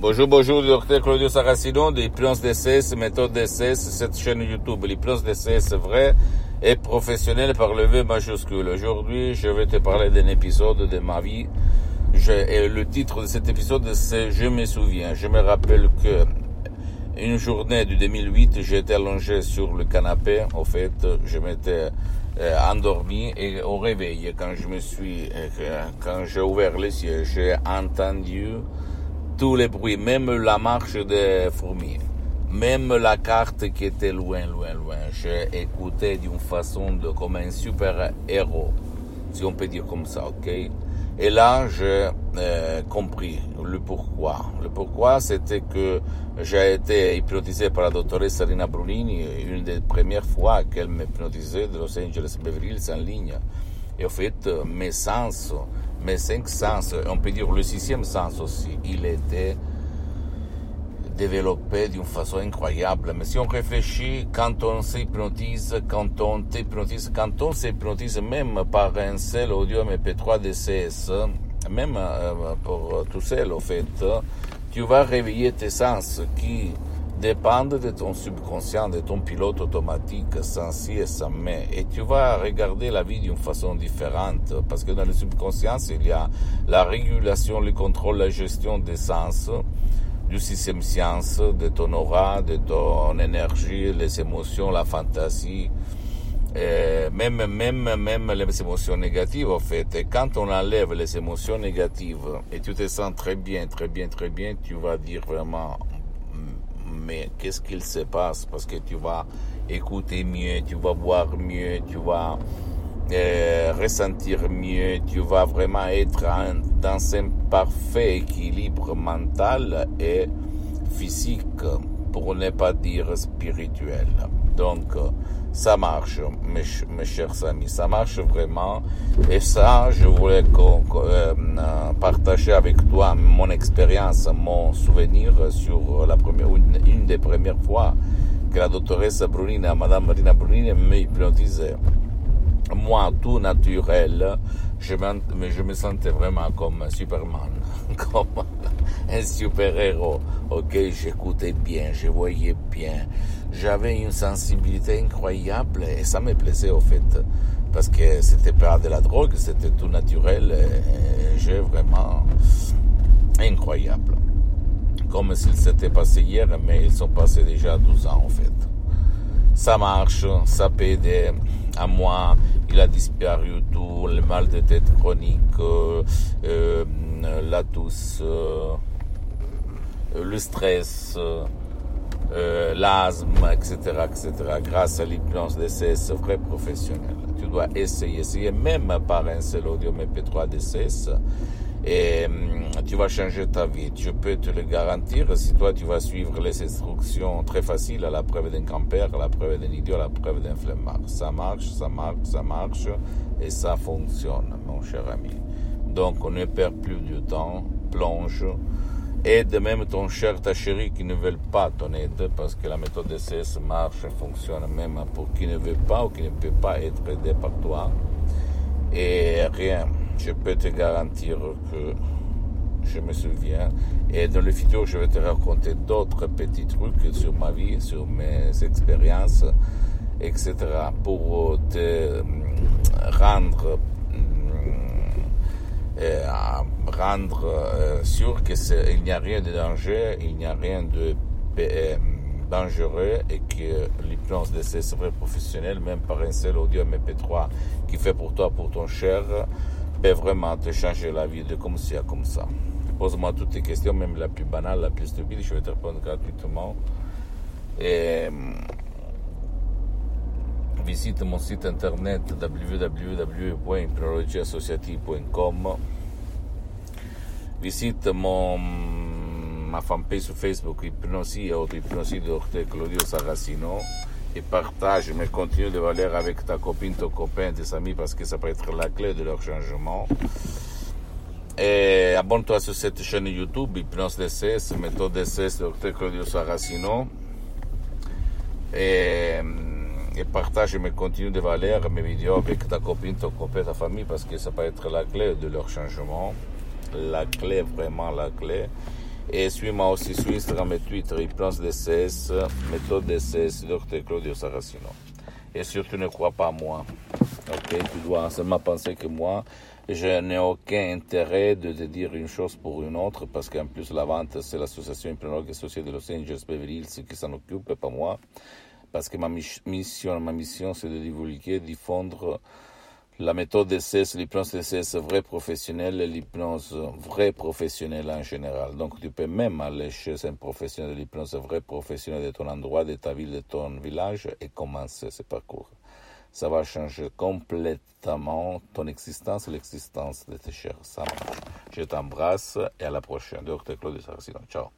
Bonjour, bonjour, docteur Claudio Saracino de l'hypnose DCS, méthode DCS, cette chaîne YouTube. L'hypnose DCS vrai et professionnel par le V majuscule. Aujourd'hui, je vais te parler d'un épisode de ma vie. Je, et le titre de cet épisode, c'est Je me souviens. Je me rappelle que une journée du 2008, j'étais allongé sur le canapé. En fait, je m'étais euh, endormi et au réveil, quand je me suis, euh, quand j'ai ouvert les yeux, j'ai entendu tous les bruits, même la marche des fourmis, même la carte qui était loin, loin, loin. J'ai écouté d'une façon de, comme un super héros, si on peut dire comme ça, ok? Et là, j'ai euh, compris le pourquoi. Le pourquoi, c'était que j'ai été hypnotisé par la doctoresse Rina Brunini, une des premières fois qu'elle m'hypnotisait de Los Angeles Beverly Hills en ligne. Et en fait, mes sens, mes cinq sens, on peut dire le sixième sens aussi, il était développé d'une façon incroyable. Mais si on réfléchit, quand on s'hypnotise, quand on t'hypnotise, quand on s'hypnotise même par un seul audio MP3 DCS, même euh, pour tout seul, au fait, tu vas réveiller tes sens qui dépendent de ton subconscient, de ton pilote automatique, sans si et sans mais. Et tu vas regarder la vie d'une façon différente, parce que dans le subconscient, il y a la régulation, le contrôle, la gestion des sens, du système science, de ton aura, de ton énergie, les émotions, la fantaisie, même, même, même les émotions négatives, en fait. Et quand on enlève les émotions négatives et tu te sens très bien, très bien, très bien, tu vas dire vraiment, mais qu'est-ce qu'il se passe? Parce que tu vas écouter mieux, tu vas voir mieux, tu vas euh, ressentir mieux, tu vas vraiment être dans un parfait équilibre mental et physique, pour ne pas dire spirituel. Donc, ça marche, mes, chers amis, ça marche vraiment. Et ça, je voulais euh, partager avec toi mon expérience, mon souvenir sur la première, une, des premières fois que la doctoresse Brunina, Madame Marina Brunini, m'hypnotisait. Moi, tout naturel, je me, je me sentais vraiment comme Superman, comme un super-héros. Ok, j'écoutais bien, je voyais bien. J'avais une sensibilité incroyable et ça me plaisait au fait. Parce que c'était pas de la drogue, c'était tout naturel et, j'ai vraiment incroyable. Comme s'il s'était passé hier, mais ils sont passés déjà 12 ans en fait. Ça marche, ça peut à moi, il a disparu tout, le mal de tête chronique, euh, euh, la tousse, euh, le stress, l'asthme, etc., etc., grâce à l'hypnose DCS vrai professionnel. Tu dois essayer, essayer même par un seul audio MP3 DCS et hum, tu vas changer ta vie. Je peux te le garantir si toi tu vas suivre les instructions très faciles à la preuve d'un grand-père, à la preuve d'un idiot, à la preuve d'un flemmard. Ça marche, ça marche, ça marche et ça fonctionne, mon cher ami. Donc on ne perd plus du temps, plonge. Aide même ton cher, ta chérie qui ne veut pas ton aide parce que la méthode DCS marche fonctionne même pour qui ne veut pas ou qui ne peut pas être aidé par toi. Et rien je peux te garantir que je me souviens. Et dans le futur, je vais te raconter d'autres petits trucs sur ma vie, sur mes expériences, etc. pour te euh, rendre euh, rendre euh, sûr qu'il n'y a rien de danger, il n'y a rien de dangereux et que l'hypnose de ces vrais professionnels, même par un seul audio MP3 qui fait pour toi, pour ton cher, peut vraiment te changer la vie de comme ça, comme ça. Pose-moi toutes tes questions, même la plus banale, la plus stupide, je vais te répondre gratuitement. Et visite mon site internet www.hypnologieassociative.com Visite mon, ma fanpage sur Facebook Hypnosie et auto-hypnosie de Dr. Claudio Saracino et partage, mais continue de valer avec ta copine, ton copain, tes amis, parce que ça peut être la clé de leur changement. Et abonne-toi sur cette chaîne YouTube, Hypnose DCS, méthode DCS, Dr. Claudio Saracino. Et, et partage, mais continue de valer mes vidéos avec ta copine, ton copain, ta famille, parce que ça peut être la clé de leur changement. La clé, vraiment la clé. Et suis-moi aussi sur Instagram et Twitter, Hypnose DCS, méthode DCS, Dr Claudio Saracino. Et surtout ne crois pas à moi. Ok, tu dois seulement penser que moi, je n'ai aucun intérêt de te dire une chose pour une autre, parce qu'en plus la vente, c'est l'association hypnologue associée de Los Angeles Beverly Hills qui s'en occupe, pas moi. Parce que ma mission, ma mission, c'est de divulguer, diffondre la méthode DCS, l'hypnose DCS vrai professionnel l'hypnose vrai professionnel en général. Donc tu peux même aller chez un professionnel de l'hypnose vrai professionnel de ton endroit, de ta ville, de ton village et commencer ce parcours. Ça va changer complètement ton existence et l'existence de tes chers. Ça Je t'embrasse et à la prochaine. Docteur Claude Saracino. Ciao.